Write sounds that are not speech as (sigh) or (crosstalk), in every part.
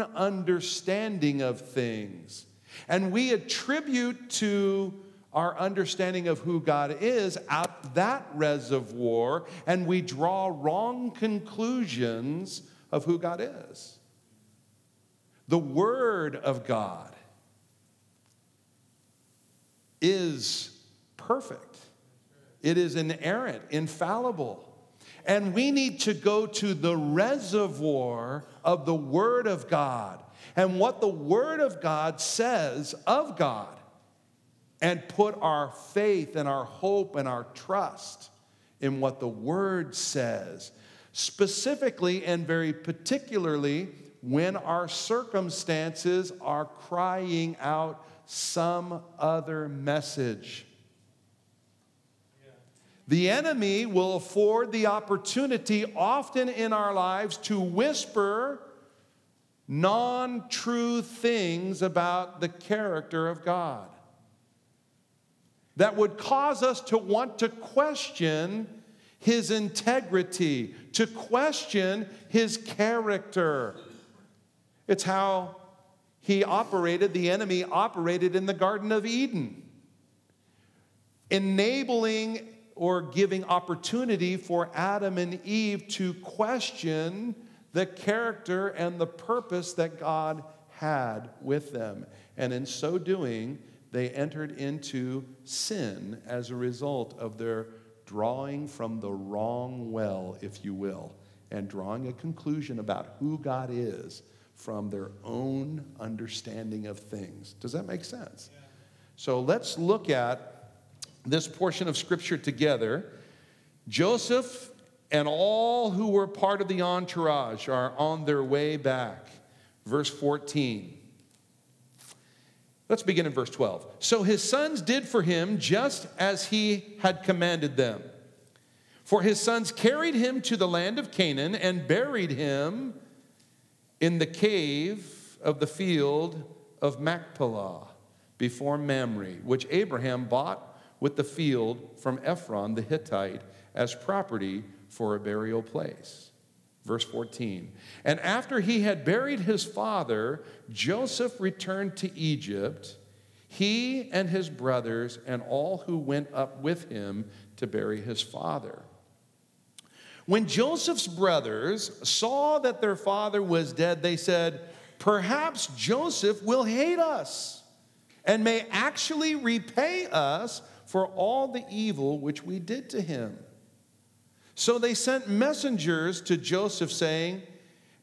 understanding of things. And we attribute to our understanding of who God is out that reservoir, and we draw wrong conclusions of who God is. The Word of God is perfect, it is inerrant, infallible. And we need to go to the reservoir of the Word of God and what the Word of God says of God and put our faith and our hope and our trust in what the Word says, specifically and very particularly when our circumstances are crying out some other message. The enemy will afford the opportunity often in our lives to whisper non true things about the character of God that would cause us to want to question his integrity, to question his character. It's how he operated, the enemy operated in the Garden of Eden, enabling or giving opportunity for Adam and Eve to question the character and the purpose that God had with them. And in so doing, they entered into sin as a result of their drawing from the wrong well, if you will, and drawing a conclusion about who God is from their own understanding of things. Does that make sense? Yeah. So let's look at this portion of Scripture together. Joseph and all who were part of the entourage are on their way back. Verse 14. Let's begin in verse 12. So his sons did for him just as he had commanded them. For his sons carried him to the land of Canaan and buried him in the cave of the field of Machpelah before Mamre, which Abraham bought with the field from Ephron the Hittite as property for a burial place. Verse 14. And after he had buried his father, Joseph returned to Egypt, he and his brothers, and all who went up with him to bury his father. When Joseph's brothers saw that their father was dead, they said, Perhaps Joseph will hate us and may actually repay us for all the evil which we did to him. So they sent messengers to Joseph saying,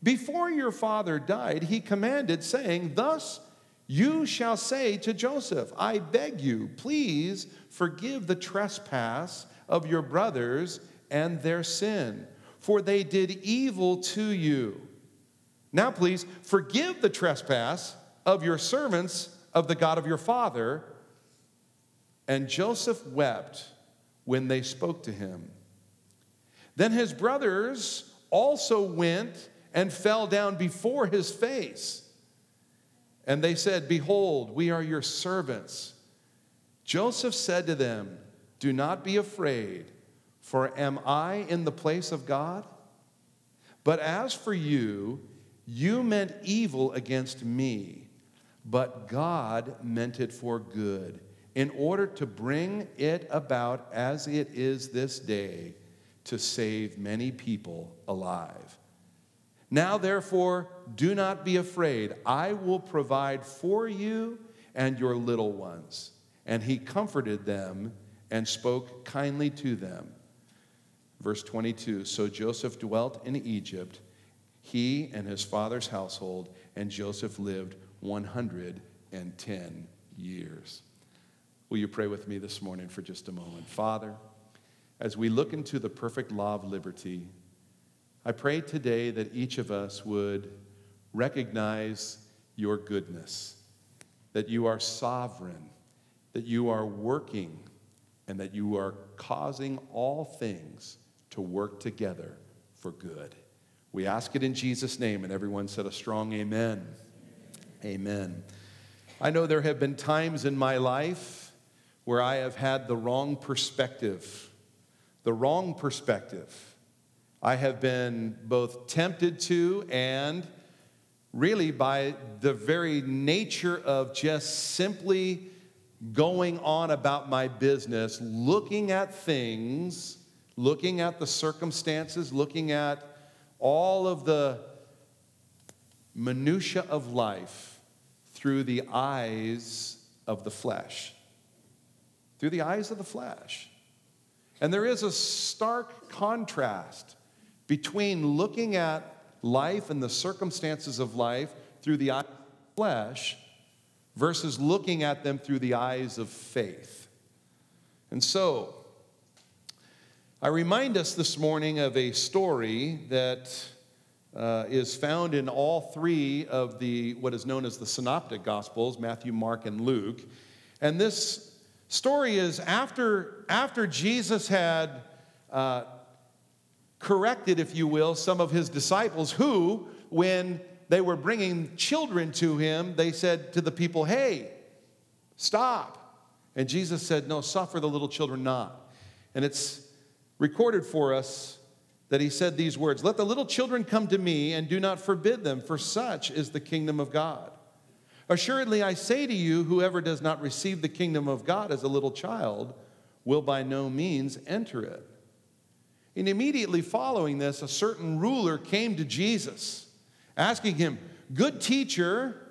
Before your father died, he commanded, saying, Thus you shall say to Joseph, I beg you, please forgive the trespass of your brothers and their sin, for they did evil to you. Now, please forgive the trespass of your servants of the God of your father. And Joseph wept when they spoke to him. Then his brothers also went and fell down before his face. And they said, Behold, we are your servants. Joseph said to them, Do not be afraid, for am I in the place of God? But as for you, you meant evil against me, but God meant it for good, in order to bring it about as it is this day to save many people alive. Now, therefore, do not be afraid. I will provide for you and your little ones. And he comforted them and spoke kindly to them. Verse 22 So Joseph dwelt in Egypt, he and his father's household, and Joseph lived 110 years. Will you pray with me this morning for just a moment? Father, as we look into the perfect law of liberty, I pray today that each of us would recognize your goodness, that you are sovereign, that you are working, and that you are causing all things to work together for good. We ask it in Jesus' name, and everyone said a strong amen. Amen. I know there have been times in my life where I have had the wrong perspective the wrong perspective. I have been both tempted to and really by the very nature of just simply going on about my business, looking at things, looking at the circumstances, looking at all of the minutia of life through the eyes of the flesh. Through the eyes of the flesh. And there is a stark contrast between looking at life and the circumstances of life through the eyes of the flesh versus looking at them through the eyes of faith. And so, I remind us this morning of a story that uh, is found in all three of the what is known as the synoptic gospels Matthew, Mark, and Luke. And this story is after, after Jesus had uh, corrected, if you will, some of his disciples who, when they were bringing children to him, they said to the people, Hey, stop. And Jesus said, No, suffer the little children not. And it's recorded for us that he said these words Let the little children come to me and do not forbid them, for such is the kingdom of God. Assuredly, I say to you, whoever does not receive the kingdom of God as a little child will by no means enter it. And immediately following this, a certain ruler came to Jesus, asking him, Good teacher,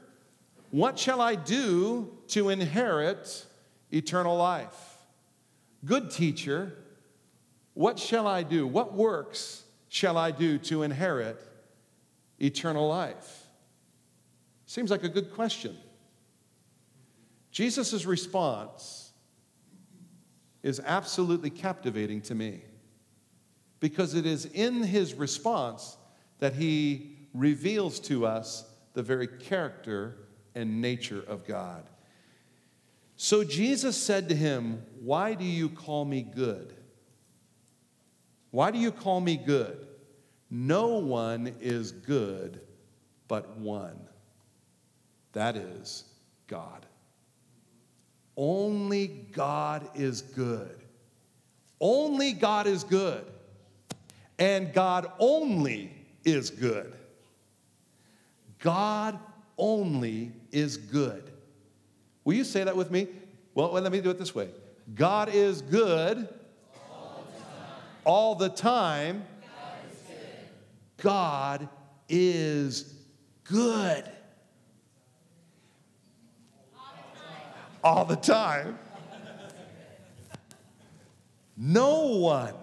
what shall I do to inherit eternal life? Good teacher, what shall I do? What works shall I do to inherit eternal life? Seems like a good question. Jesus' response is absolutely captivating to me because it is in his response that he reveals to us the very character and nature of God. So Jesus said to him, Why do you call me good? Why do you call me good? No one is good but one. That is God. Only God is good. Only God is good and God only is good. God only is good. Will you say that with me? Well, let me do it this way God is good all the time. God is good. All the time. No one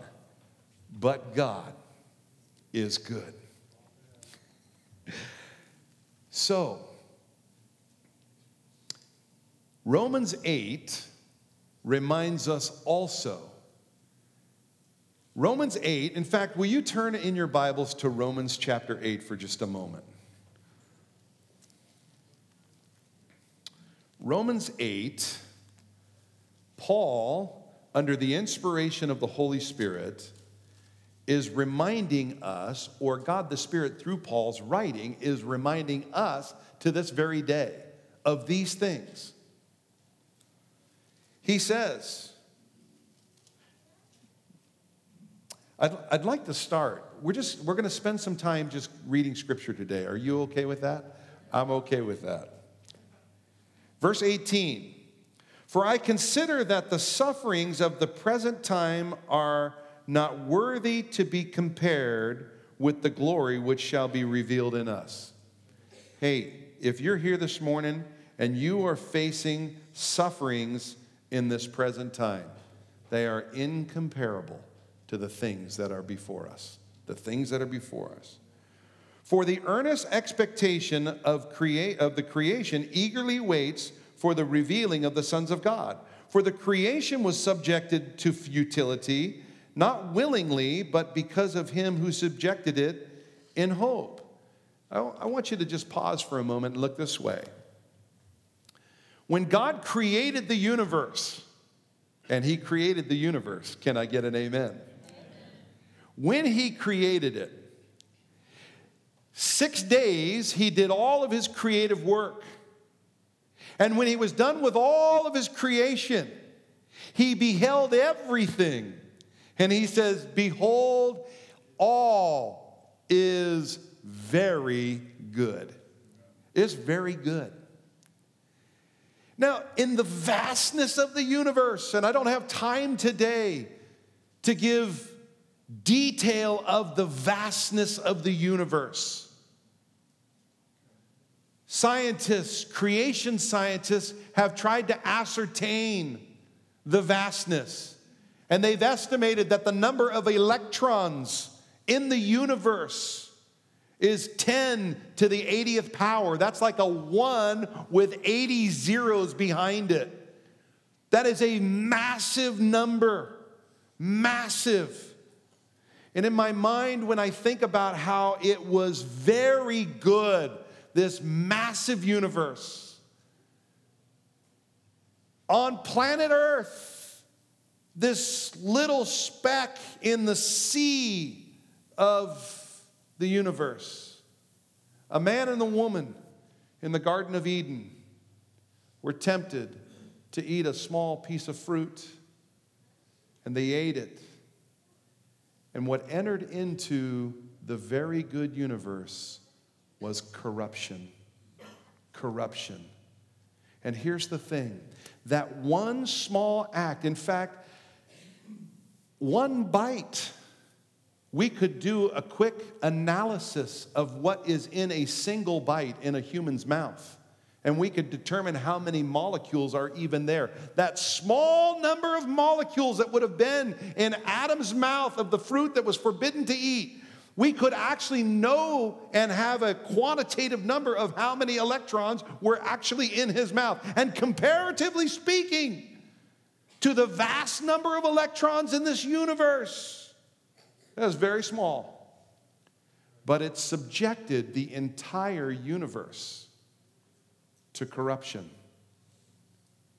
but God is good. So, Romans 8 reminds us also. Romans 8, in fact, will you turn in your Bibles to Romans chapter 8 for just a moment? Romans 8, Paul, under the inspiration of the Holy Spirit, is reminding us, or God the Spirit through Paul's writing is reminding us to this very day of these things. He says, I'd, I'd like to start. We're just we're going to spend some time just reading scripture today. Are you okay with that? I'm okay with that. Verse 18. For I consider that the sufferings of the present time are not worthy to be compared with the glory which shall be revealed in us. Hey, if you're here this morning and you are facing sufferings in this present time, they are incomparable to the things that are before us. The things that are before us. For the earnest expectation of, create, of the creation eagerly waits for the revealing of the sons of God. For the creation was subjected to futility not willingly, but because of him who subjected it in hope. I, I want you to just pause for a moment and look this way. When God created the universe, and he created the universe, can I get an amen? amen? When he created it, six days he did all of his creative work. And when he was done with all of his creation, he beheld everything and he says, Behold, all is very good. It's very good. Now, in the vastness of the universe, and I don't have time today to give detail of the vastness of the universe. Scientists, creation scientists, have tried to ascertain the vastness. And they've estimated that the number of electrons in the universe is 10 to the 80th power. That's like a one with 80 zeros behind it. That is a massive number. Massive. And in my mind, when I think about how it was very good, this massive universe, on planet Earth, this little speck in the sea of the universe, a man and a woman in the Garden of Eden were tempted to eat a small piece of fruit, and they ate it. And what entered into the very good universe was corruption. Corruption. And here's the thing that one small act, in fact, one bite, we could do a quick analysis of what is in a single bite in a human's mouth and we could determine how many molecules are even there. That small number of molecules that would have been in Adam's mouth of the fruit that was forbidden to eat, we could actually know and have a quantitative number of how many electrons were actually in his mouth. And comparatively speaking, to the vast number of electrons in this universe, that is very small. But it subjected the entire universe to corruption.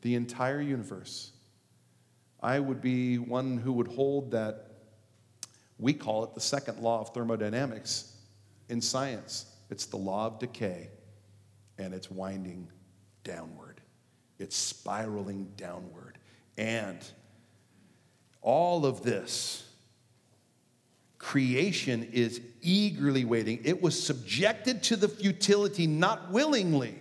The entire universe. I would be one who would hold that we call it the second law of thermodynamics in science. It's the law of decay, and it's winding downward, it's spiraling downward. And all of this, creation is eagerly waiting. It was subjected to the futility, not willingly.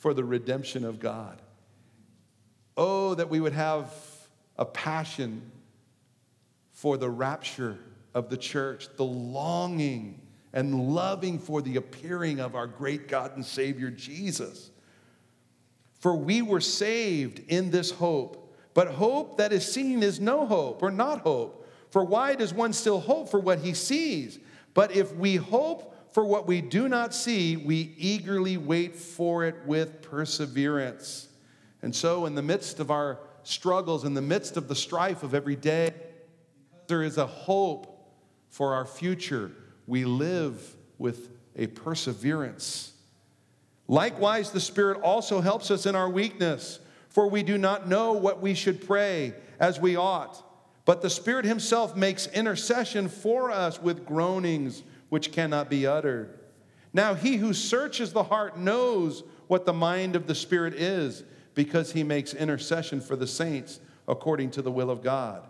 for the redemption of God. Oh, that we would have a passion for the rapture of the church, the longing and loving for the appearing of our great God and Savior Jesus. For we were saved in this hope, but hope that is seen is no hope or not hope. For why does one still hope for what he sees? But if we hope for what we do not see, we eagerly wait for it with perseverance. And so, in the midst of our struggles, in the midst of the strife of every day, there is a hope for our future. We live with a perseverance. Likewise, the Spirit also helps us in our weakness, for we do not know what we should pray as we ought. But the Spirit Himself makes intercession for us with groanings which cannot be uttered. Now, he who searches the heart knows what the mind of the Spirit is, because he makes intercession for the saints according to the will of God.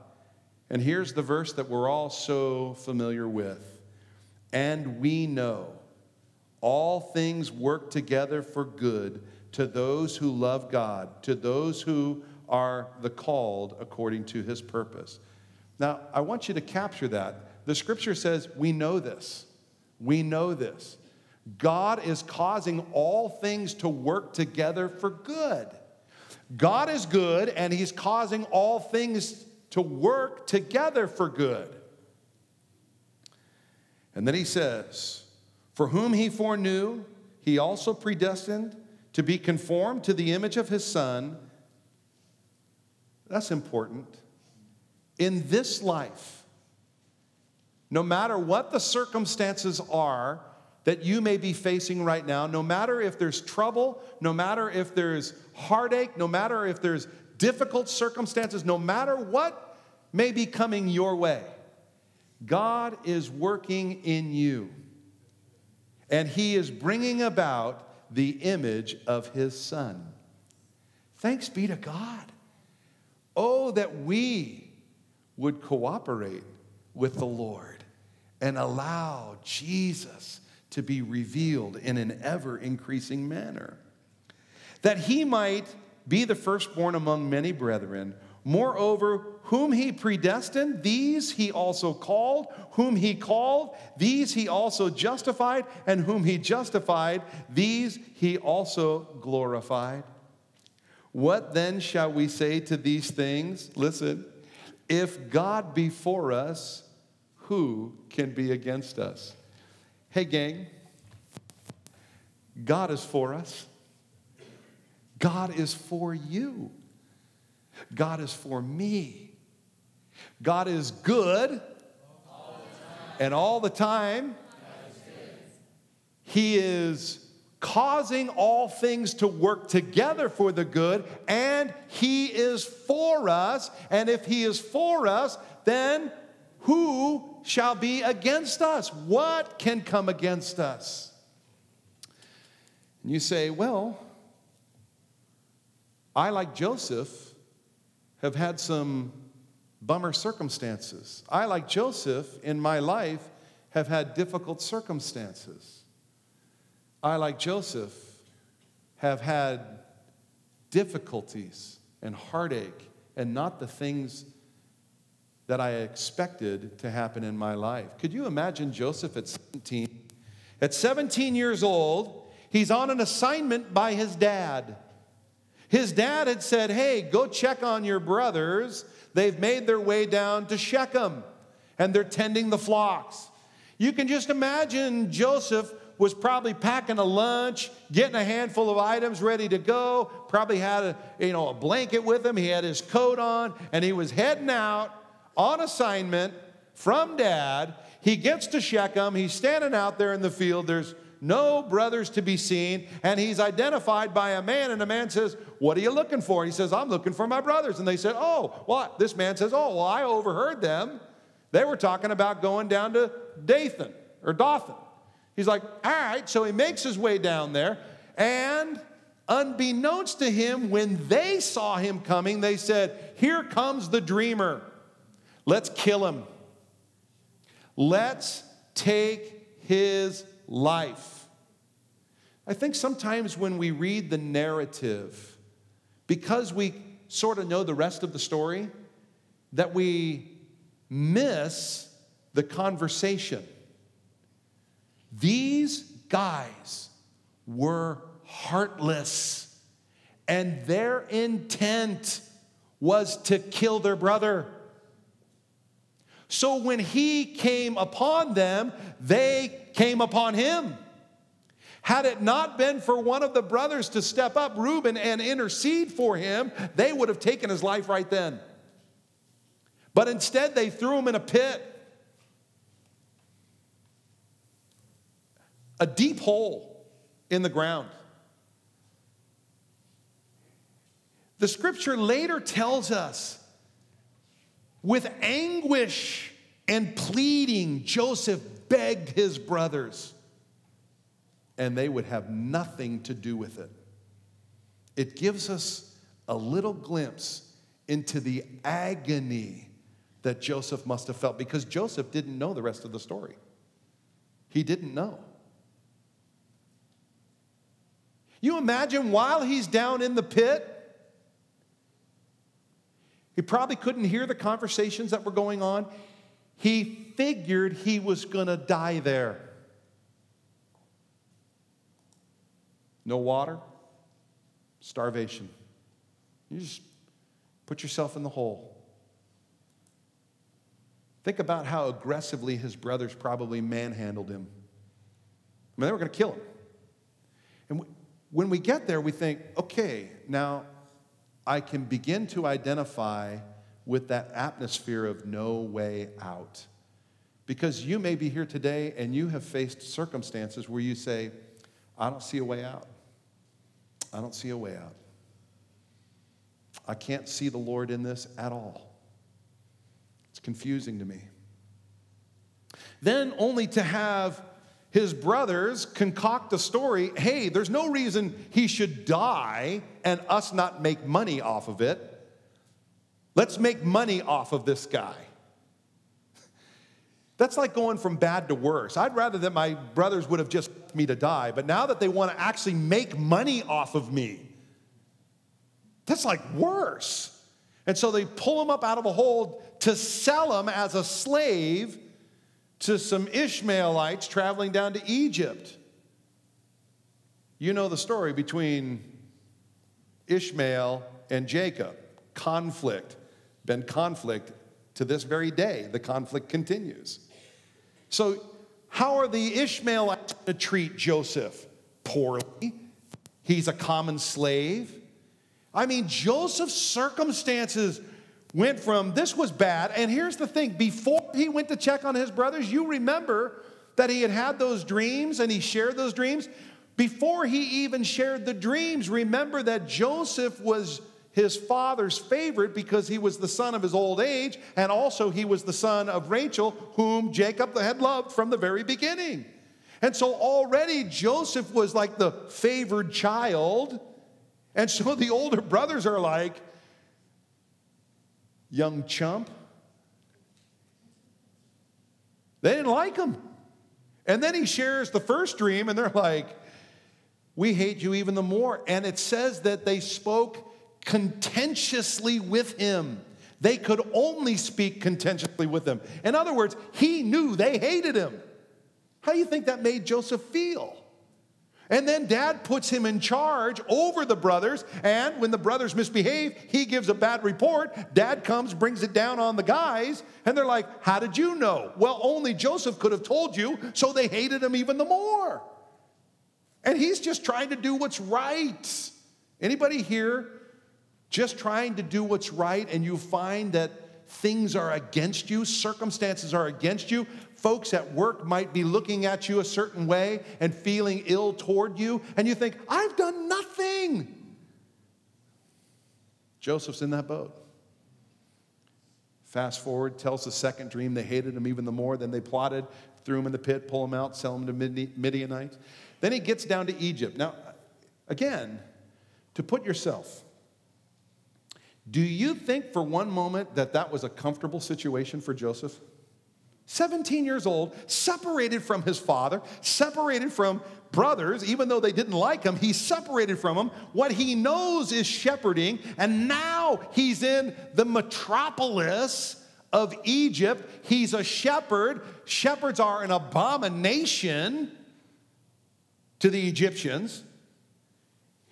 And here's the verse that we're all so familiar with. And we know all things work together for good to those who love God, to those who are the called according to his purpose. Now, I want you to capture that. The scripture says we know this. We know this. God is causing all things to work together for good. God is good, and He's causing all things to work together for good. And then He says, For whom He foreknew, He also predestined to be conformed to the image of His Son. That's important. In this life, no matter what the circumstances are, that you may be facing right now, no matter if there's trouble, no matter if there's heartache, no matter if there's difficult circumstances, no matter what may be coming your way, God is working in you. And He is bringing about the image of His Son. Thanks be to God. Oh, that we would cooperate with the Lord and allow Jesus to be revealed in an ever increasing manner. That he might be the firstborn among many brethren. Moreover, whom he predestined, these he also called. Whom he called, these he also justified. And whom he justified, these he also glorified. What then shall we say to these things? Listen, if God be for us, who can be against us? Hey, gang, God is for us. God is for you. God is for me. God is good. And all the time, He is causing all things to work together for the good, and He is for us. And if He is for us, then who shall be against us? What can come against us? And you say, well, I, like Joseph, have had some bummer circumstances. I, like Joseph, in my life, have had difficult circumstances. I, like Joseph, have had difficulties and heartache and not the things that I expected to happen in my life. Could you imagine Joseph at 17? At 17 years old, he's on an assignment by his dad. His dad had said, Hey, go check on your brothers. They've made their way down to Shechem and they're tending the flocks. You can just imagine Joseph was probably packing a lunch, getting a handful of items ready to go, probably had a, you know, a blanket with him, he had his coat on, and he was heading out on assignment from dad. He gets to Shechem, he's standing out there in the field, there's no brothers to be seen, and he's identified by a man, and the man says, What are you looking for? He says, I'm looking for my brothers. And they said, Oh, what? This man says, Oh, well, I overheard them. They were talking about going down to Dathan or Dothan. He's like, all right. So he makes his way down there. And unbeknownst to him, when they saw him coming, they said, Here comes the dreamer. Let's kill him. Let's take his life. I think sometimes when we read the narrative, because we sort of know the rest of the story, that we miss the conversation. These guys were heartless, and their intent was to kill their brother. So when he came upon them, they came upon him. Had it not been for one of the brothers to step up, Reuben, and intercede for him, they would have taken his life right then. But instead, they threw him in a pit. a deep hole in the ground. The scripture later tells us with anguish and pleading, Joseph begged his brothers, and they would have nothing to do with it. It gives us a little glimpse into the agony that Joseph must have felt because Joseph didn't know the rest of the story. He didn't know. You imagine while he's down in the pit, he probably couldn't hear the conversations that were going on. He figured he was going to die there. No water, starvation. You just put yourself in the hole. Think about how aggressively his brothers probably manhandled him. I mean, they were going to kill him. And when we get there, we think, okay, now I can begin to identify with that atmosphere of no way out. Because you may be here today and you have faced circumstances where you say, I don't see a way out. I don't see a way out. I can't see the Lord in this at all. It's confusing to me. Then, only to have his brothers concoct a story hey, there's no reason he should die and us not make money off of it. Let's make money off of this guy. (laughs) That's like going from bad to worse. I'd rather that my brothers would have just me to die, but now that they want to actually make money off of me, that's like worse. And so they pull him up out of a hole to sell him as a slave to some Ishmaelites traveling down to Egypt. You know the story between Ishmael and Jacob. Conflict, been conflict to this very day. The conflict continues. So, how are the Ishmaelites to treat Joseph? Poorly. He's a common slave. I mean, Joseph's circumstances went from this was bad. And here's the thing before he went to check on his brothers, you remember that he had had those dreams and he shared those dreams. Before he even shared the dreams, remember that Joseph was his father's favorite because he was the son of his old age, and also he was the son of Rachel, whom Jacob had loved from the very beginning. And so already Joseph was like the favored child. And so the older brothers are like, young chump. They didn't like him. And then he shares the first dream, and they're like, We hate you even the more. And it says that they spoke contentiously with him. They could only speak contentiously with him. In other words, he knew they hated him. How do you think that made Joseph feel? And then dad puts him in charge over the brothers. And when the brothers misbehave, he gives a bad report. Dad comes, brings it down on the guys. And they're like, How did you know? Well, only Joseph could have told you. So they hated him even the more. And he's just trying to do what's right. Anybody here just trying to do what's right and you find that things are against you, circumstances are against you, folks at work might be looking at you a certain way and feeling ill toward you, and you think, I've done nothing. Joseph's in that boat. Fast forward, tells the second dream. They hated him even the more. Then they plotted, threw him in the pit, pull him out, sell him to Midianites. Then he gets down to Egypt. Now, again, to put yourself do you think for one moment that that was a comfortable situation for Joseph? 17 years old, separated from his father, separated from brothers, even though they didn't like him, he's separated from them. What he knows is shepherding, and now he's in the metropolis of Egypt. He's a shepherd. Shepherds are an abomination to the Egyptians.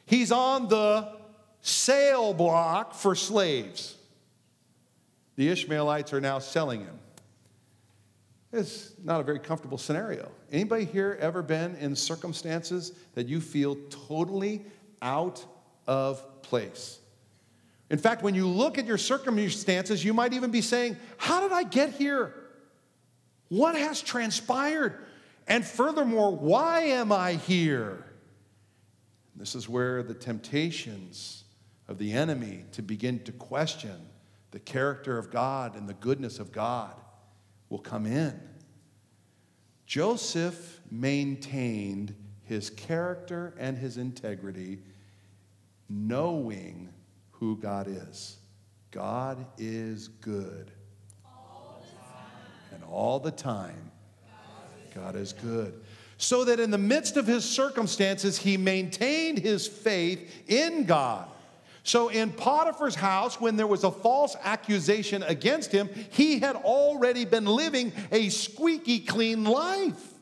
He's on the sale block for slaves. The Ishmaelites are now selling him. It's not a very comfortable scenario. Anybody here ever been in circumstances that you feel totally out of place? In fact, when you look at your circumstances, you might even be saying, How did I get here? What has transpired? And furthermore, why am I here? This is where the temptations of the enemy to begin to question the character of God and the goodness of God will come in. Joseph maintained his character and his integrity, knowing who God is. God is good. And all the time, God is good. So that in the midst of his circumstances, he maintained his faith in God. So, in Potiphar's house, when there was a false accusation against him, he had already been living a squeaky clean life.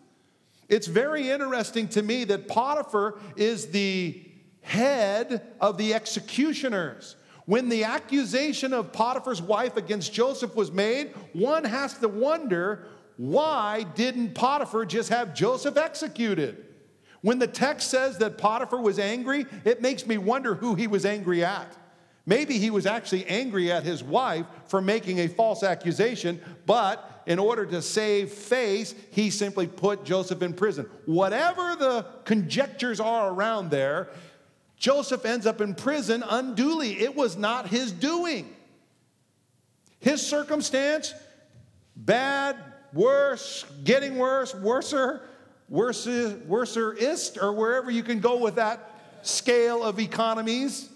It's very interesting to me that Potiphar is the head of the executioners. When the accusation of Potiphar's wife against Joseph was made, one has to wonder why didn't Potiphar just have Joseph executed? When the text says that Potiphar was angry, it makes me wonder who he was angry at. Maybe he was actually angry at his wife for making a false accusation, but in order to save face, he simply put Joseph in prison. Whatever the conjectures are around there, Joseph ends up in prison unduly. It was not his doing. His circumstance, bad, worse, getting worse, worser, worser, worserist, or wherever you can go with that scale of economies.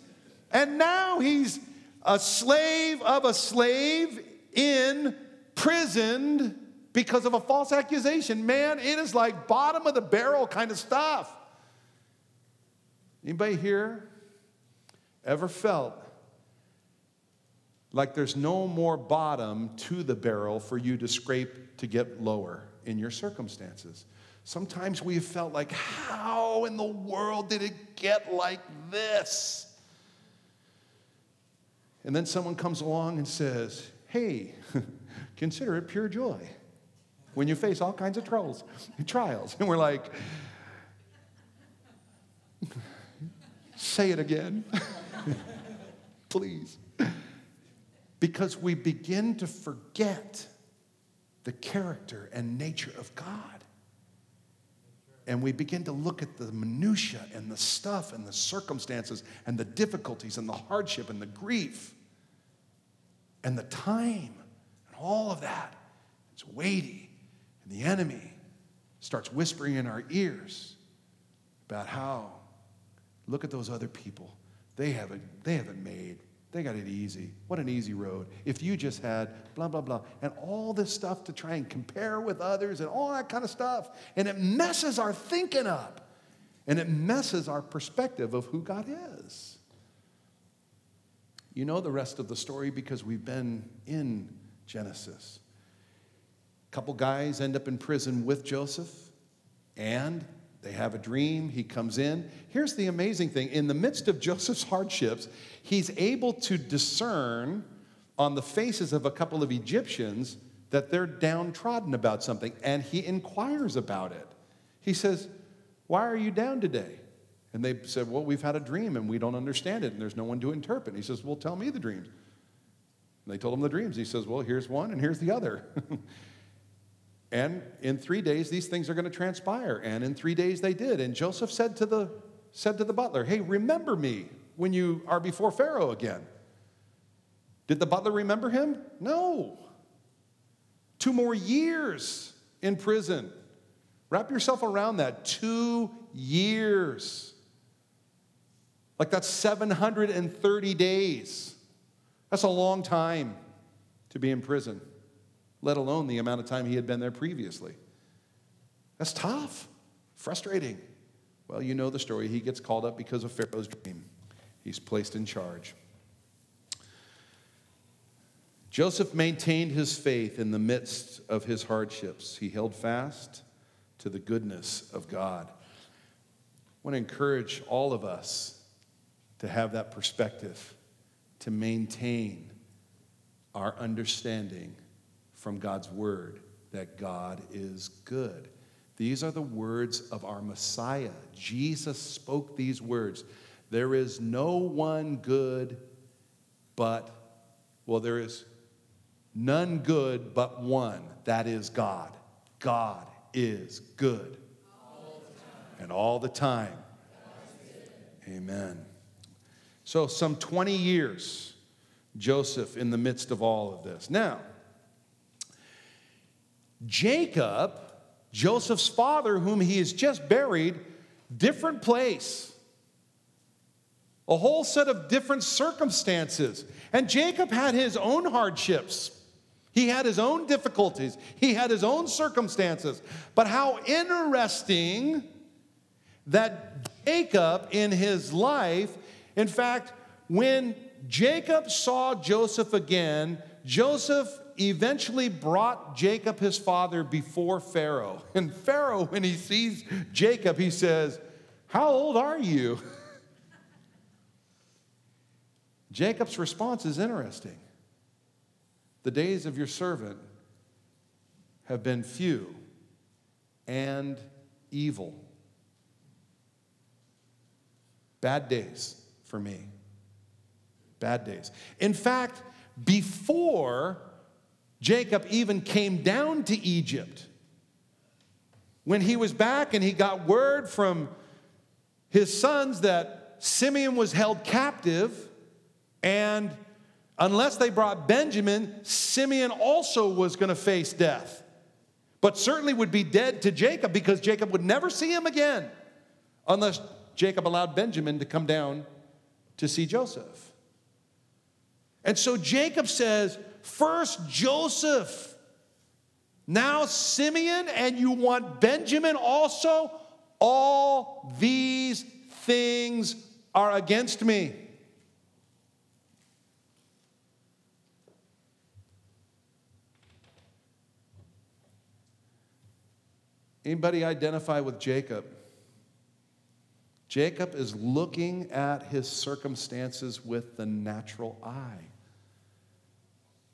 And now he's a slave of a slave in prison because of a false accusation. Man, it is like bottom of the barrel kind of stuff. Anybody here ever felt like there's no more bottom to the barrel for you to scrape to get lower in your circumstances? Sometimes we have felt like, how in the world did it get like this? And then someone comes along and says, hey, (laughs) consider it pure joy when you face all kinds of trials. (laughs) trials. And we're like, (laughs) say it again, please. Because we begin to forget the character and nature of God. And we begin to look at the minutia and the stuff and the circumstances and the difficulties and the hardship and the grief and the time and all of that. It's weighty. And the enemy starts whispering in our ears about how, look at those other people. They haven't, they have it made. They got it easy. What an easy road. If you just had blah, blah, blah, and all this stuff to try and compare with others and all that kind of stuff. And it messes our thinking up. And it messes our perspective of who God is. You know the rest of the story because we've been in Genesis. A couple guys end up in prison with Joseph, and they have a dream. He comes in. Here's the amazing thing in the midst of Joseph's hardships, he's able to discern on the faces of a couple of Egyptians that they're downtrodden about something, and he inquires about it. He says, Why are you down today? And they said, Well, we've had a dream and we don't understand it, and there's no one to interpret. He says, Well, tell me the dreams. And they told him the dreams. He says, Well, here's one and here's the other. (laughs) and in three days, these things are going to transpire. And in three days, they did. And Joseph said to the, said to the butler, Hey, remember me when you are before Pharaoh again. Did the butler remember him? No. Two more years in prison. Wrap yourself around that. Two years. Like that's 730 days. That's a long time to be in prison, let alone the amount of time he had been there previously. That's tough, frustrating. Well, you know the story. He gets called up because of Pharaoh's dream, he's placed in charge. Joseph maintained his faith in the midst of his hardships. He held fast to the goodness of God. I want to encourage all of us to have that perspective, to maintain our understanding from God's word that God is good. These are the words of our Messiah. Jesus spoke these words. There is no one good but, well, there is none good but one. That is God. God is good. And all the time. Amen. So, some 20 years, Joseph in the midst of all of this. Now, Jacob, Joseph's father, whom he has just buried, different place. A whole set of different circumstances. And Jacob had his own hardships. He had his own difficulties. He had his own circumstances. But how interesting that Jacob in his life in fact, when Jacob saw Joseph again, Joseph eventually brought Jacob, his father, before Pharaoh. (laughs) And Pharaoh, when he sees Jacob, he says, How old are you? (laughs) Jacob's response is interesting. The days of your servant have been few and evil. Bad days for me. Bad days. In fact, before Jacob even came down to Egypt. When he was back and he got word from his sons that Simeon was held captive, and unless they brought Benjamin, Simeon also was going to face death, but certainly would be dead to Jacob because Jacob would never see him again unless Jacob allowed Benjamin to come down to see Joseph. And so Jacob says, First Joseph, now Simeon, and you want Benjamin also? All these things are against me. Anybody identify with Jacob? Jacob is looking at his circumstances with the natural eye,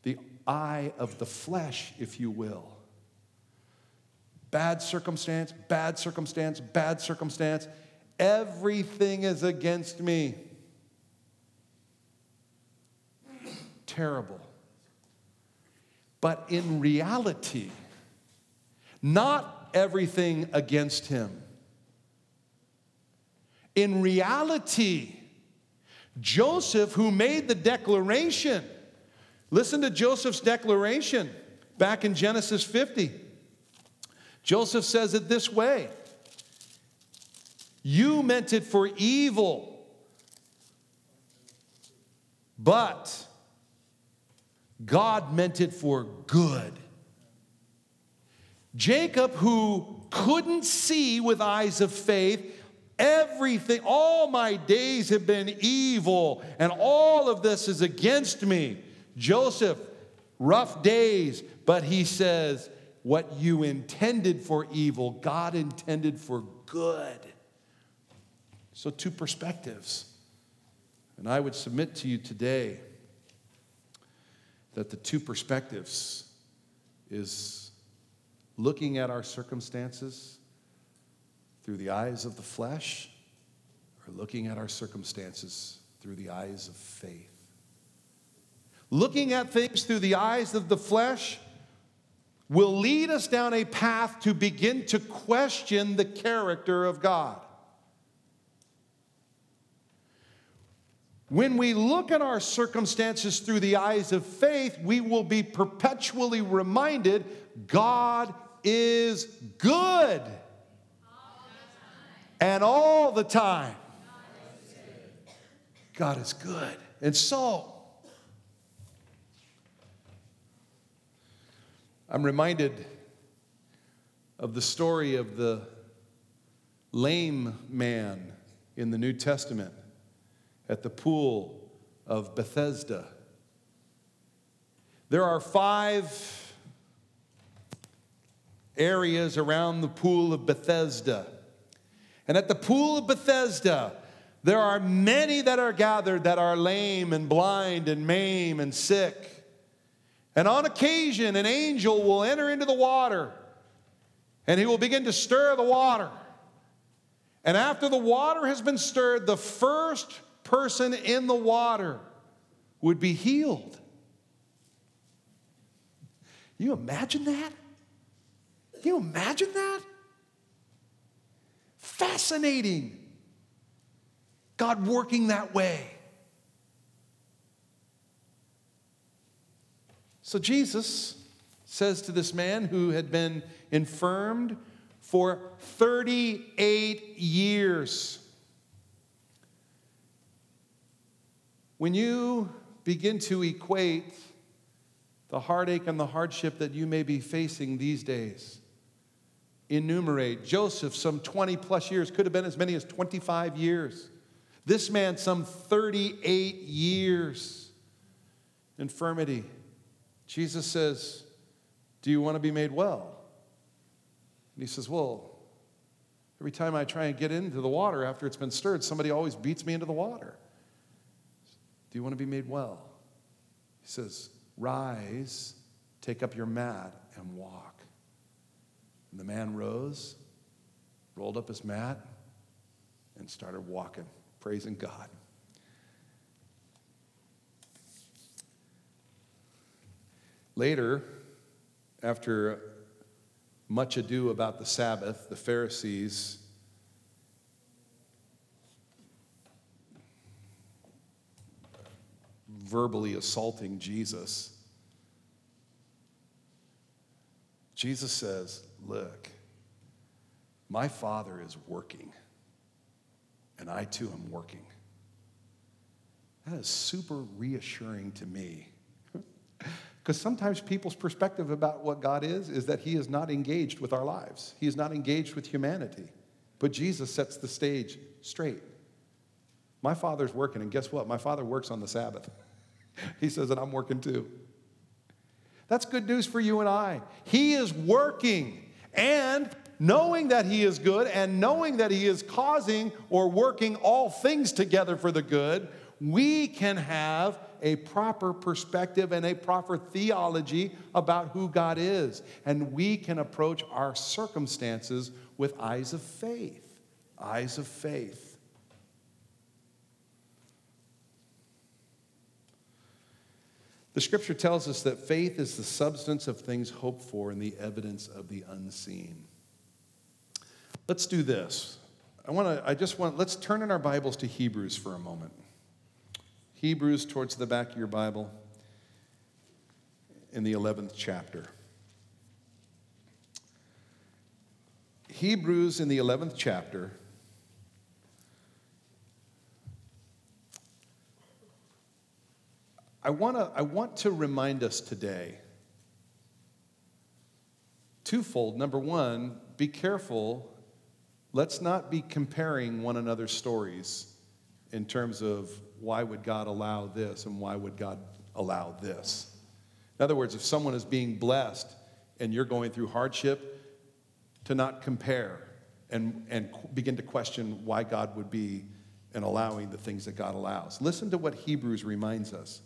the eye of the flesh, if you will. Bad circumstance, bad circumstance, bad circumstance. Everything is against me. Terrible. But in reality, not everything against him in reality, Joseph, who made the declaration, listen to Joseph's declaration back in Genesis 50. Joseph says it this way You meant it for evil, but God meant it for good. Jacob, who couldn't see with eyes of faith, Everything, all my days have been evil, and all of this is against me. Joseph, rough days, but he says, What you intended for evil, God intended for good. So, two perspectives. And I would submit to you today that the two perspectives is looking at our circumstances through the eyes of the flesh or looking at our circumstances through the eyes of faith. Looking at things through the eyes of the flesh will lead us down a path to begin to question the character of God. When we look at our circumstances through the eyes of faith, we will be perpetually reminded God is good and all the time. God is good. And so, I'm reminded of the story of the lame man in the New Testament at the pool of Bethesda. There are five areas around the pool of Bethesda. And at the pool of Bethesda, there are many that are gathered that are lame and blind and maimed and sick. And on occasion, an angel will enter into the water and he will begin to stir the water. And after the water has been stirred, the first person in the water would be healed. You imagine that? You imagine that? Fascinating. God working that way. So Jesus says to this man who had been infirmed for 38 years, When you begin to equate the heartache and the hardship that you may be facing these days, enumerate. Joseph, some 20 plus years, could have been as many as 25 years. This man, some 38 years. Infirmity. Jesus says, Do you want to be made well? And he says, Well, every time I try and get into the water after it's been stirred, somebody always beats me into the water. Do you want to be made well? He says, Rise, take up your mat, and walk. And the man rose, rolled up his mat, and started walking, praising God. Later, after much ado about the Sabbath, the Pharisees verbally assaulting Jesus. Jesus says, Look, my Father is working, and I too am working. That is super reassuring to me. Because sometimes people's perspective about what God is is that He is not engaged with our lives, He is not engaged with humanity. But Jesus sets the stage straight. My Father's working, and guess what? My Father works on the Sabbath. (laughs) he says, and I'm working too. That's good news for you and I. He is working, and knowing that He is good and knowing that He is causing or working all things together for the good, we can have a proper perspective and a proper theology about who God is. And we can approach our circumstances with eyes of faith. Eyes of faith. The scripture tells us that faith is the substance of things hoped for and the evidence of the unseen. Let's do this. I want to I just want let's turn in our Bibles to Hebrews for a moment. Hebrews, towards the back of your Bible, in the 11th chapter. Hebrews in the 11th chapter. I, wanna, I want to remind us today twofold. Number one, be careful. Let's not be comparing one another's stories in terms of why would God allow this and why would God allow this? In other words, if someone is being blessed and you're going through hardship, to not compare and, and begin to question why God would be and allowing the things that God allows. Listen to what Hebrews reminds us.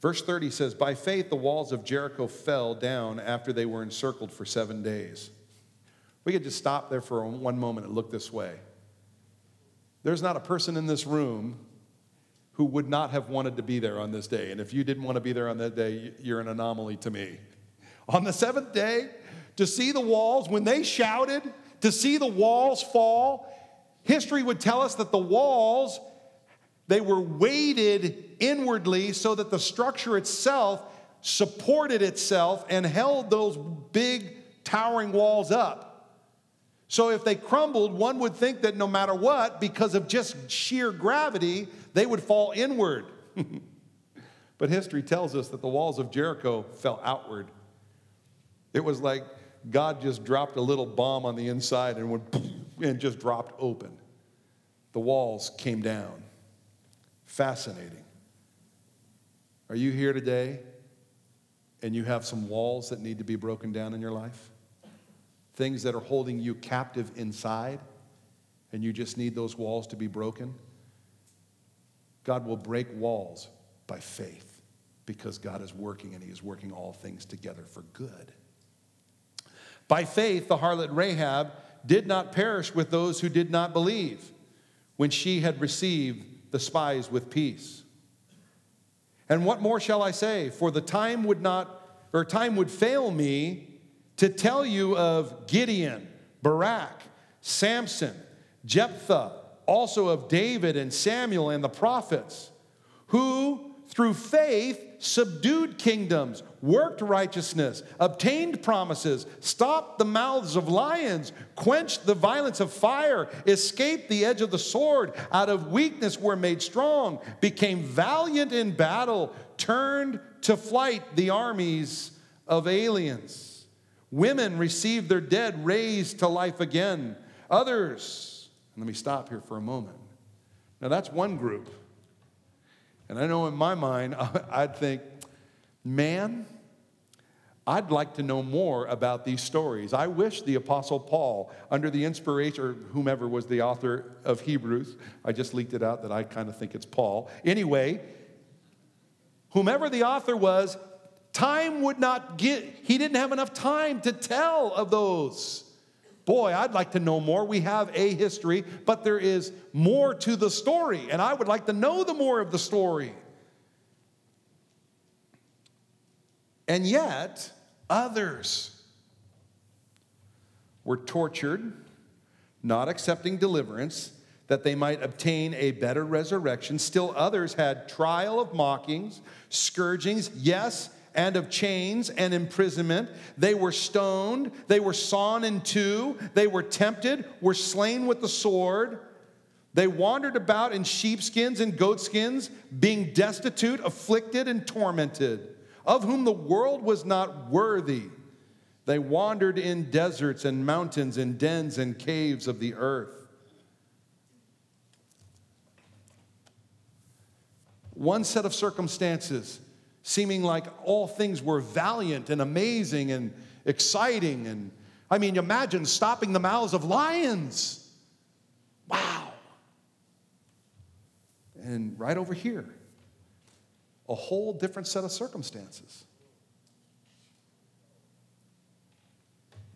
Verse 30 says, By faith the walls of Jericho fell down after they were encircled for seven days. We could just stop there for one moment and look this way. There's not a person in this room who would not have wanted to be there on this day. And if you didn't want to be there on that day, you're an anomaly to me. On the seventh day, to see the walls, when they shouted, to see the walls fall, history would tell us that the walls, they were weighted inwardly so that the structure itself supported itself and held those big towering walls up. So if they crumbled, one would think that no matter what, because of just sheer gravity, they would fall inward. (laughs) but history tells us that the walls of Jericho fell outward. It was like God just dropped a little bomb on the inside and went (laughs) and just dropped open. The walls came down. Fascinating. Are you here today and you have some walls that need to be broken down in your life? Things that are holding you captive inside, and you just need those walls to be broken, God will break walls by faith because God is working and He is working all things together for good. By faith, the harlot Rahab did not perish with those who did not believe when she had received the spies with peace. And what more shall I say? For the time would not, or time would fail me to tell you of Gideon, Barak, Samson, Jephthah, also of David and Samuel and the prophets, who through faith subdued kingdoms, worked righteousness, obtained promises, stopped the mouths of lions, quenched the violence of fire, escaped the edge of the sword, out of weakness were made strong, became valiant in battle, turned to flight the armies of aliens. Women received their dead raised to life again. Others, let me stop here for a moment. Now, that's one group. And I know in my mind, (laughs) I'd think, man, I'd like to know more about these stories. I wish the Apostle Paul, under the inspiration, or whomever was the author of Hebrews, I just leaked it out that I kind of think it's Paul. Anyway, whomever the author was, Time would not get, he didn't have enough time to tell of those. Boy, I'd like to know more. We have a history, but there is more to the story, and I would like to know the more of the story. And yet, others were tortured, not accepting deliverance, that they might obtain a better resurrection. Still, others had trial of mockings, scourgings, yes, and of chains and imprisonment. They were stoned, they were sawn in two, they were tempted, were slain with the sword. They wandered about in sheepskins and goatskins, being destitute, afflicted, and tormented, of whom the world was not worthy. They wandered in deserts and mountains and dens and caves of the earth. One set of circumstances seeming like all things were valiant and amazing and exciting. And I mean, imagine stopping the mouths of lions. Wow. And right over here, a whole different set of circumstances.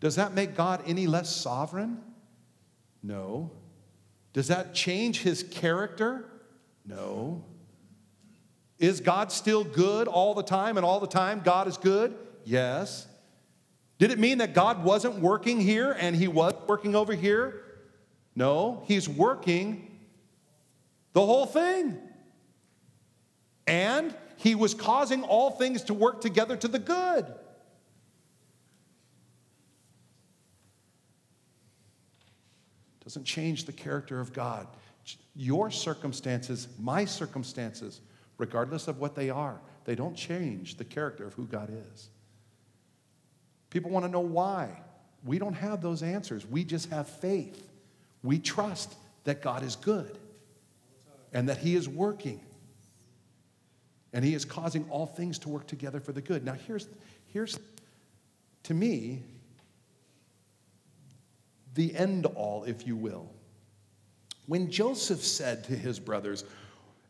Does that make God any less sovereign? No. Does that change his character? No. Is God still good all the time and all the time God is good? Yes. Did it mean that God wasn't working here and he was working over here? No, he's working the whole thing. And he was causing all things to work together to the good. Doesn't change the character of God. Your circumstances, my circumstances, regardless of what they are. They don't change the character of who God is. People want to know why. We don't have those answers. We just have faith. We trust that God is good and that He is working and He is causing all things to work together for the good. Now, here's, here's to me, the end all, if you will. When Joseph said to his brothers,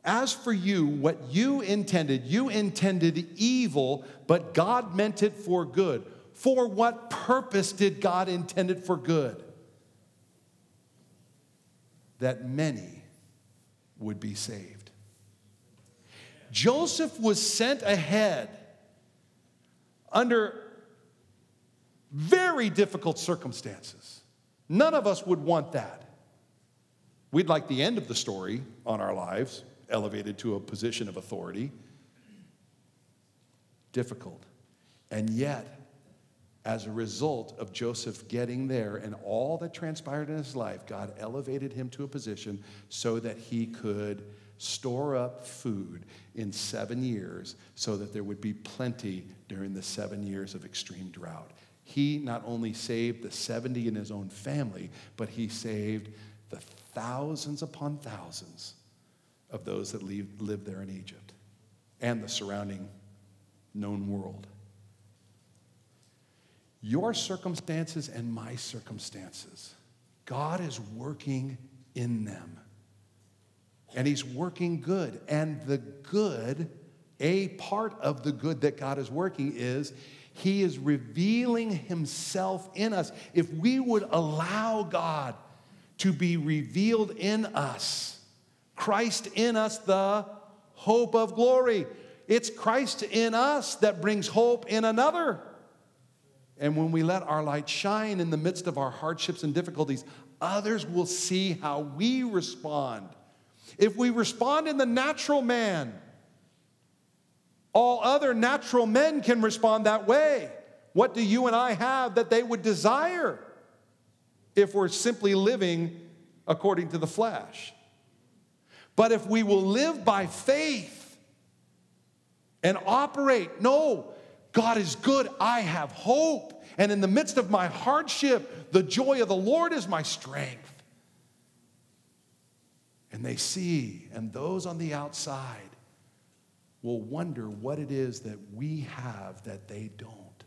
as for you, what you intended, you intended evil, but God meant it for good. For what purpose did God intend it for good? That many would be saved. Joseph was sent ahead under very difficult circumstances. None of us would want that. We'd like the end of the story on our lives elevated to a position of authority. Difficult. And yet, as a result of Joseph getting there and all that transpired in his life, God elevated him to a position so that he could store up food in seven years so that there would be plenty during the seven years of extreme drought. He not only saved the 70 in his own family, but he saved the thousands upon thousands of those that leave, lived there in Egypt and the surrounding known world. Your circumstances and my circumstances, God is working in them. And He's working good. And the good, a part of the good that God is working is He is revealing Himself in us. If we would allow God to be revealed in us, Christ in us, the hope of glory. It's Christ in us that brings hope in another. And when we let our light shine in the midst of our hardships and difficulties, others will see how we respond. If we respond in the natural man, all other natural men can respond that way. What do you and I have that they would desire if we're simply living according to the flesh? But if we will live by faith and operate, no, God is good. I have hope. And in the midst of my hardship, the joy of the Lord is my strength. And they see, and those on the outside will wonder what it is that we have that they don't.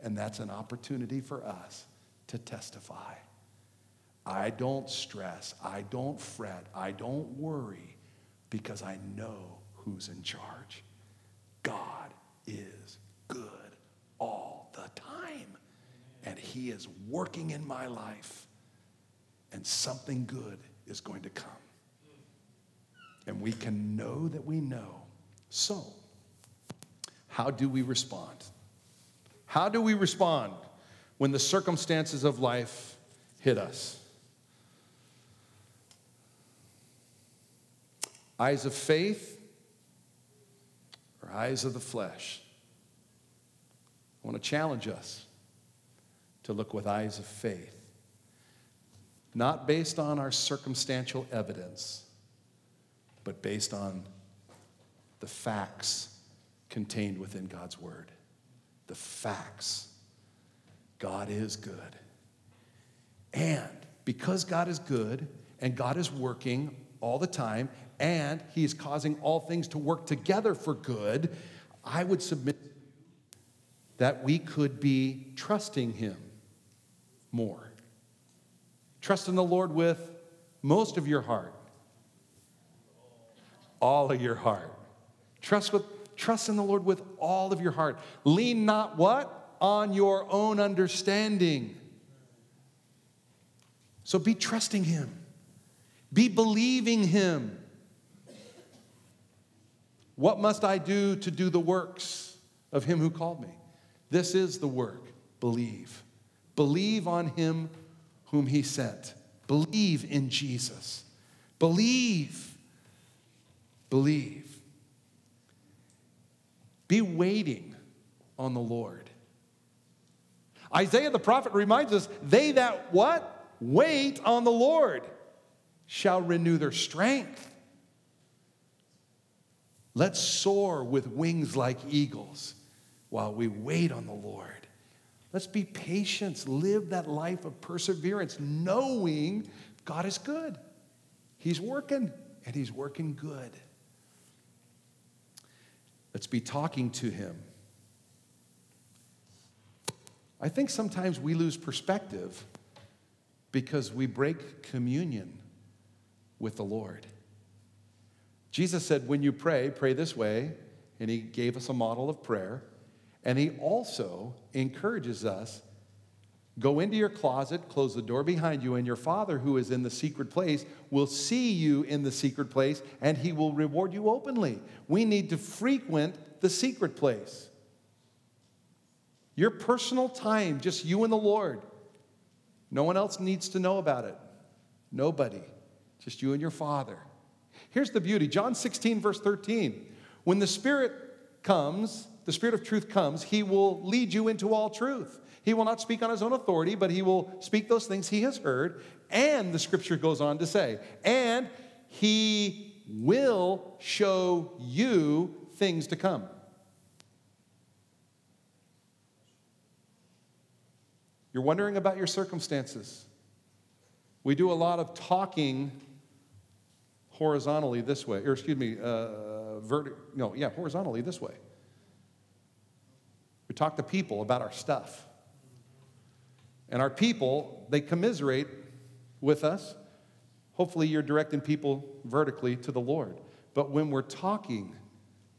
And that's an opportunity for us to testify. I don't stress, I don't fret, I don't worry because I know who's in charge. God is good all the time, and He is working in my life, and something good is going to come. And we can know that we know. So, How do we respond? How do we respond when the circumstances of life hit us? Eyes of faith or eyes of the flesh? I want to challenge us to look with eyes of faith, not based on our circumstantial evidence, but based on the facts contained within God's Word. The facts. God is good. And because God is good and God is working all the time and He is causing all things to work together for good, I would submit that we could be trusting Him more. Trust in the Lord with most of your heart, all of your heart. Trust, with, trust in the Lord with all of your heart. Lean not what? On your own understanding. So be trusting Him, be believing Him. What must I do to do the works of Him who called me? This is the work believe. Believe on Him whom He sent. Believe in Jesus. Believe. Believe. Be waiting on the Lord. Isaiah the prophet reminds us they that what? Wait on the Lord shall renew their strength. Let's soar with wings like eagles while we wait on the Lord. Let's be patient, live that life of perseverance, knowing God is good. He's working, and He's working good. Let's be talking to Him. I think sometimes we lose perspective because we break communion with the Lord. Jesus said, When you pray, pray this way, and He gave us a model of prayer. And He also encourages us Go into your closet, close the door behind you, and your Father who is in the secret place will see you in the secret place, and he will reward you openly. We need to frequent the secret place. Your personal time, just you and the Lord. No one else needs to know about it. Nobody. Just you and your Father. Here's the beauty John 16, verse 13. When the Spirit comes, the Spirit of truth comes, he will lead you into all truth. He will not speak on his own authority, but he will speak those things he has heard. And the scripture goes on to say, and he will show you things to come. You're wondering about your circumstances. We do a lot of talking horizontally this way, or excuse me, uh, verti- no, yeah, horizontally this way. We talk to people about our stuff. And our people, they commiserate with us. Hopefully, you're directing people vertically to the Lord. But when we're talking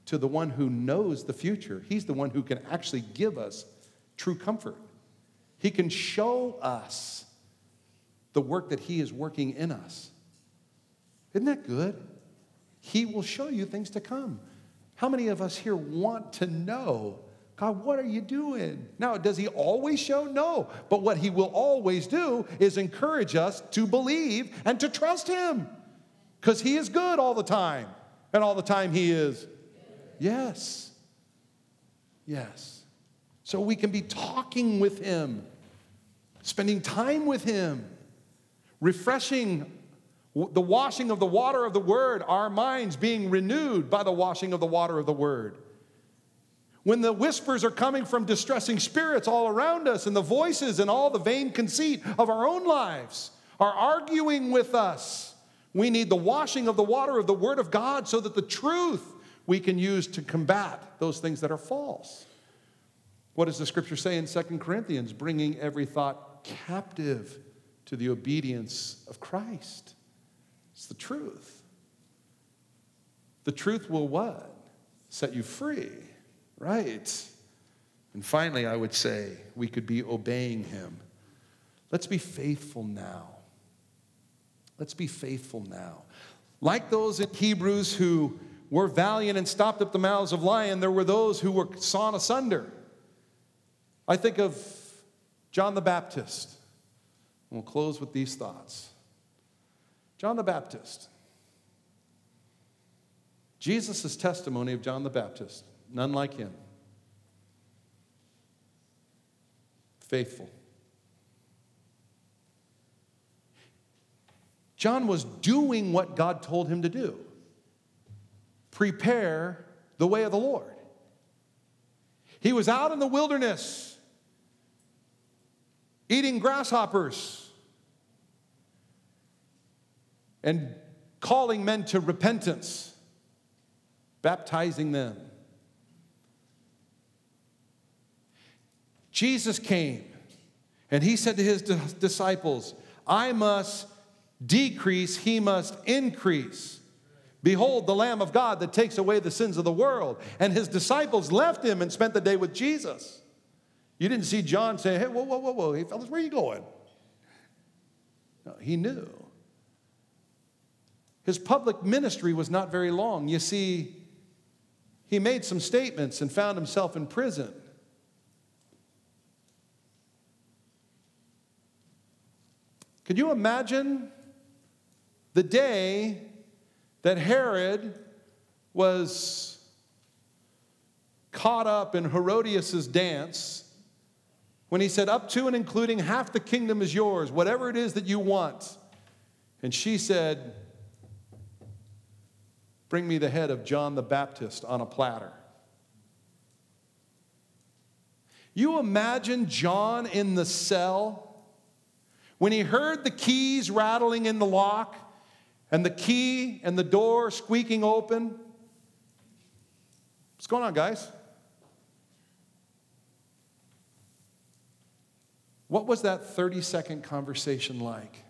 to the one who knows the future, he's the one who can actually give us true comfort. He can show us the work that he is working in us. Isn't that good? He will show you things to come. How many of us here want to know God, what are you doing? Now, does he always show? No. But what he will always do is encourage us to believe and to trust him because he is good all the time. And all the time he is, yes. Yes. So we can be talking with him, spending time with him, refreshing the washing of the water of the word, our minds being renewed by the washing of the water of the word. When the whispers are coming from distressing spirits all around us, and the voices and all the vain conceit of our own lives are arguing with us, we need the washing of the water of the Word of God so that the truth we can use to combat those things that are false. What does the scripture say in Second Corinthians? Bringing every thought captive to the obedience of Christ. It's the truth. The truth will what? Set you free. Right. And finally, I would say we could be obeying him. Let's be faithful now. Let's be faithful now. Like those in Hebrews who were valiant and stopped up the mouths of lions, there were those who were sawn asunder. I think of John the Baptist. We'll close with these thoughts. John the Baptist. Jesus' testimony of John the Baptist, none like him. Faithful. John was doing what God told him to do prepare the way of the Lord. He was out in the wilderness eating grasshoppers and calling men to repentance, baptizing them. Jesus came and he said to his disciples, I must decrease, he must increase. Behold, the Lamb of God that takes away the sins of the world. And his disciples left him and spent the day with Jesus. You didn't see John say, Hey, whoa, whoa, whoa, whoa, hey, fellas, where are you going? No, he knew. His public ministry was not very long. You see, he made some statements and found himself in prison. Could you imagine the day that Herod was caught up in Herodias' dance when he said, Up to and including half the kingdom is yours, whatever it is that you want. And she said, Bring me the head of John the Baptist on a platter. You imagine John in the cell when he heard the keys rattling in the lock and the key and the door squeaking open. What's going on, guys? What was that 30 second conversation like?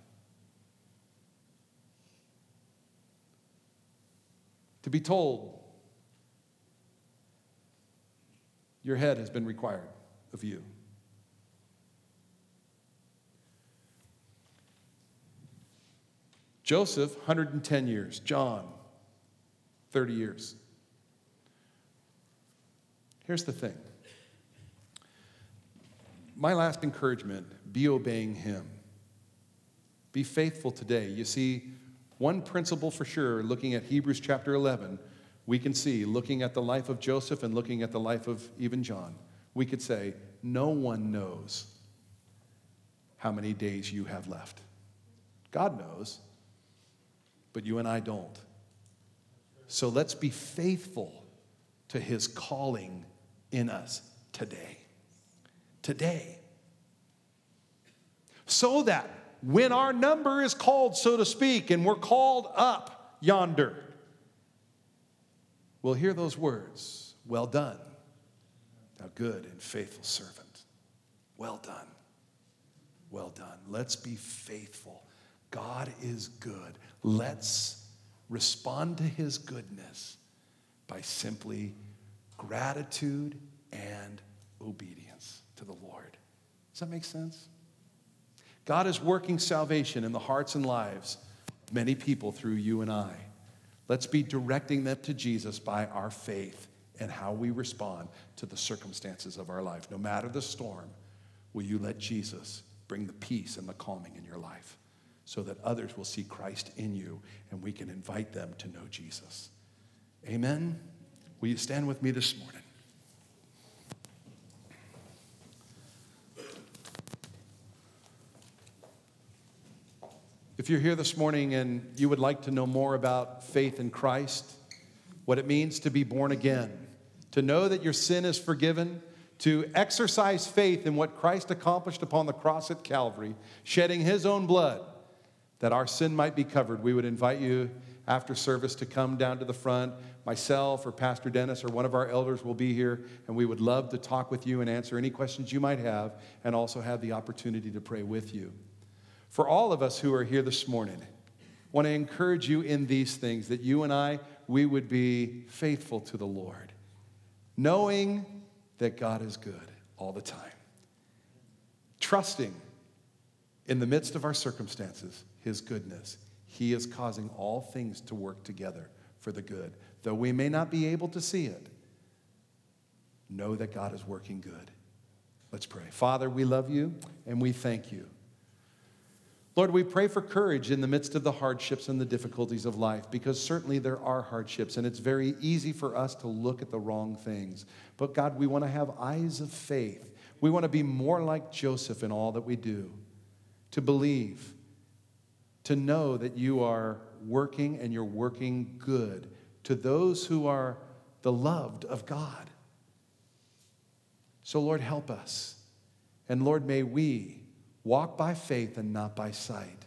To be told, your head has been required of you. Joseph, 110 years. John, 30 years. Here's the thing my last encouragement be obeying him. Be faithful today. You see, one principle for sure, looking at Hebrews chapter 11, we can see, looking at the life of Joseph and looking at the life of even John, we could say, no one knows how many days you have left. God knows but you and I don't. So let's be faithful to his calling in us today. Today. So that when our number is called, so to speak, and we're called up yonder, we'll hear those words Well done, thou good and faithful servant. Well done. Well done. Let's be faithful. God is good. Let's respond to his goodness by simply gratitude and obedience to the Lord. Does that make sense? God is working salvation in the hearts and lives of many people through you and I. Let's be directing them to Jesus by our faith and how we respond to the circumstances of our life. No matter the storm, will you let Jesus bring the peace and the calming in your life? so that others will see Christ in you and we can invite them to know Jesus. Amen. Will you stand with me this morning? If you're here this morning and you would like to know more about faith in Christ, what it means to be born again, to know that your sin is forgiven, to exercise faith in what Christ accomplished upon the cross at Calvary, shedding his own blood that our sin might be covered, we would invite you after service to come down to the front. Myself or Pastor Dennis or one of our elders will be here, and we would love to talk with you and answer any questions you might have, and also have the opportunity to pray with you. For all of us who are here this morning, want to encourage you in these things that you and I, we would be faithful to the Lord, knowing that God is good all the time, trusting in the midst of our circumstances his goodness. He is causing all things to work together for the good. Though we may not be able to see it, know that God is working good. Let's pray. Father, we love you and we thank you. Lord, we pray for courage in the midst of the hardships and the difficulties of life because certainly there are hardships and it's very easy for us to look at the wrong things. But God, we want to have eyes of faith. We want to be more like Joseph in all that we do, to believe, to know that you are working and you're working good to those who are the loved of God. So, Lord, help us. And Lord, may we walk by faith and not by sight.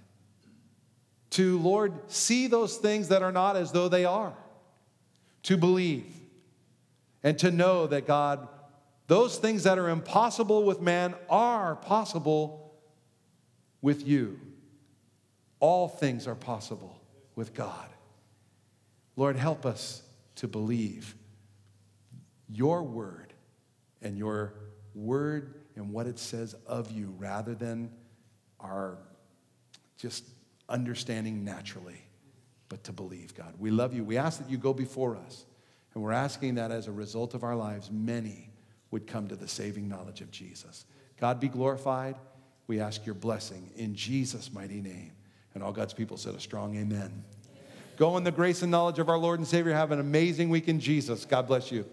To, Lord, see those things that are not as though they are. To believe. And to know that, God, those things that are impossible with man are possible with you. All things are possible with God. Lord, help us to believe your word and your word and what it says of you rather than our just understanding naturally, but to believe, God. We love you. We ask that you go before us. And we're asking that as a result of our lives, many would come to the saving knowledge of Jesus. God be glorified. We ask your blessing in Jesus' mighty name. And all God's people said a strong amen. amen. Go in the grace and knowledge of our Lord and Savior. Have an amazing week in Jesus. God bless you.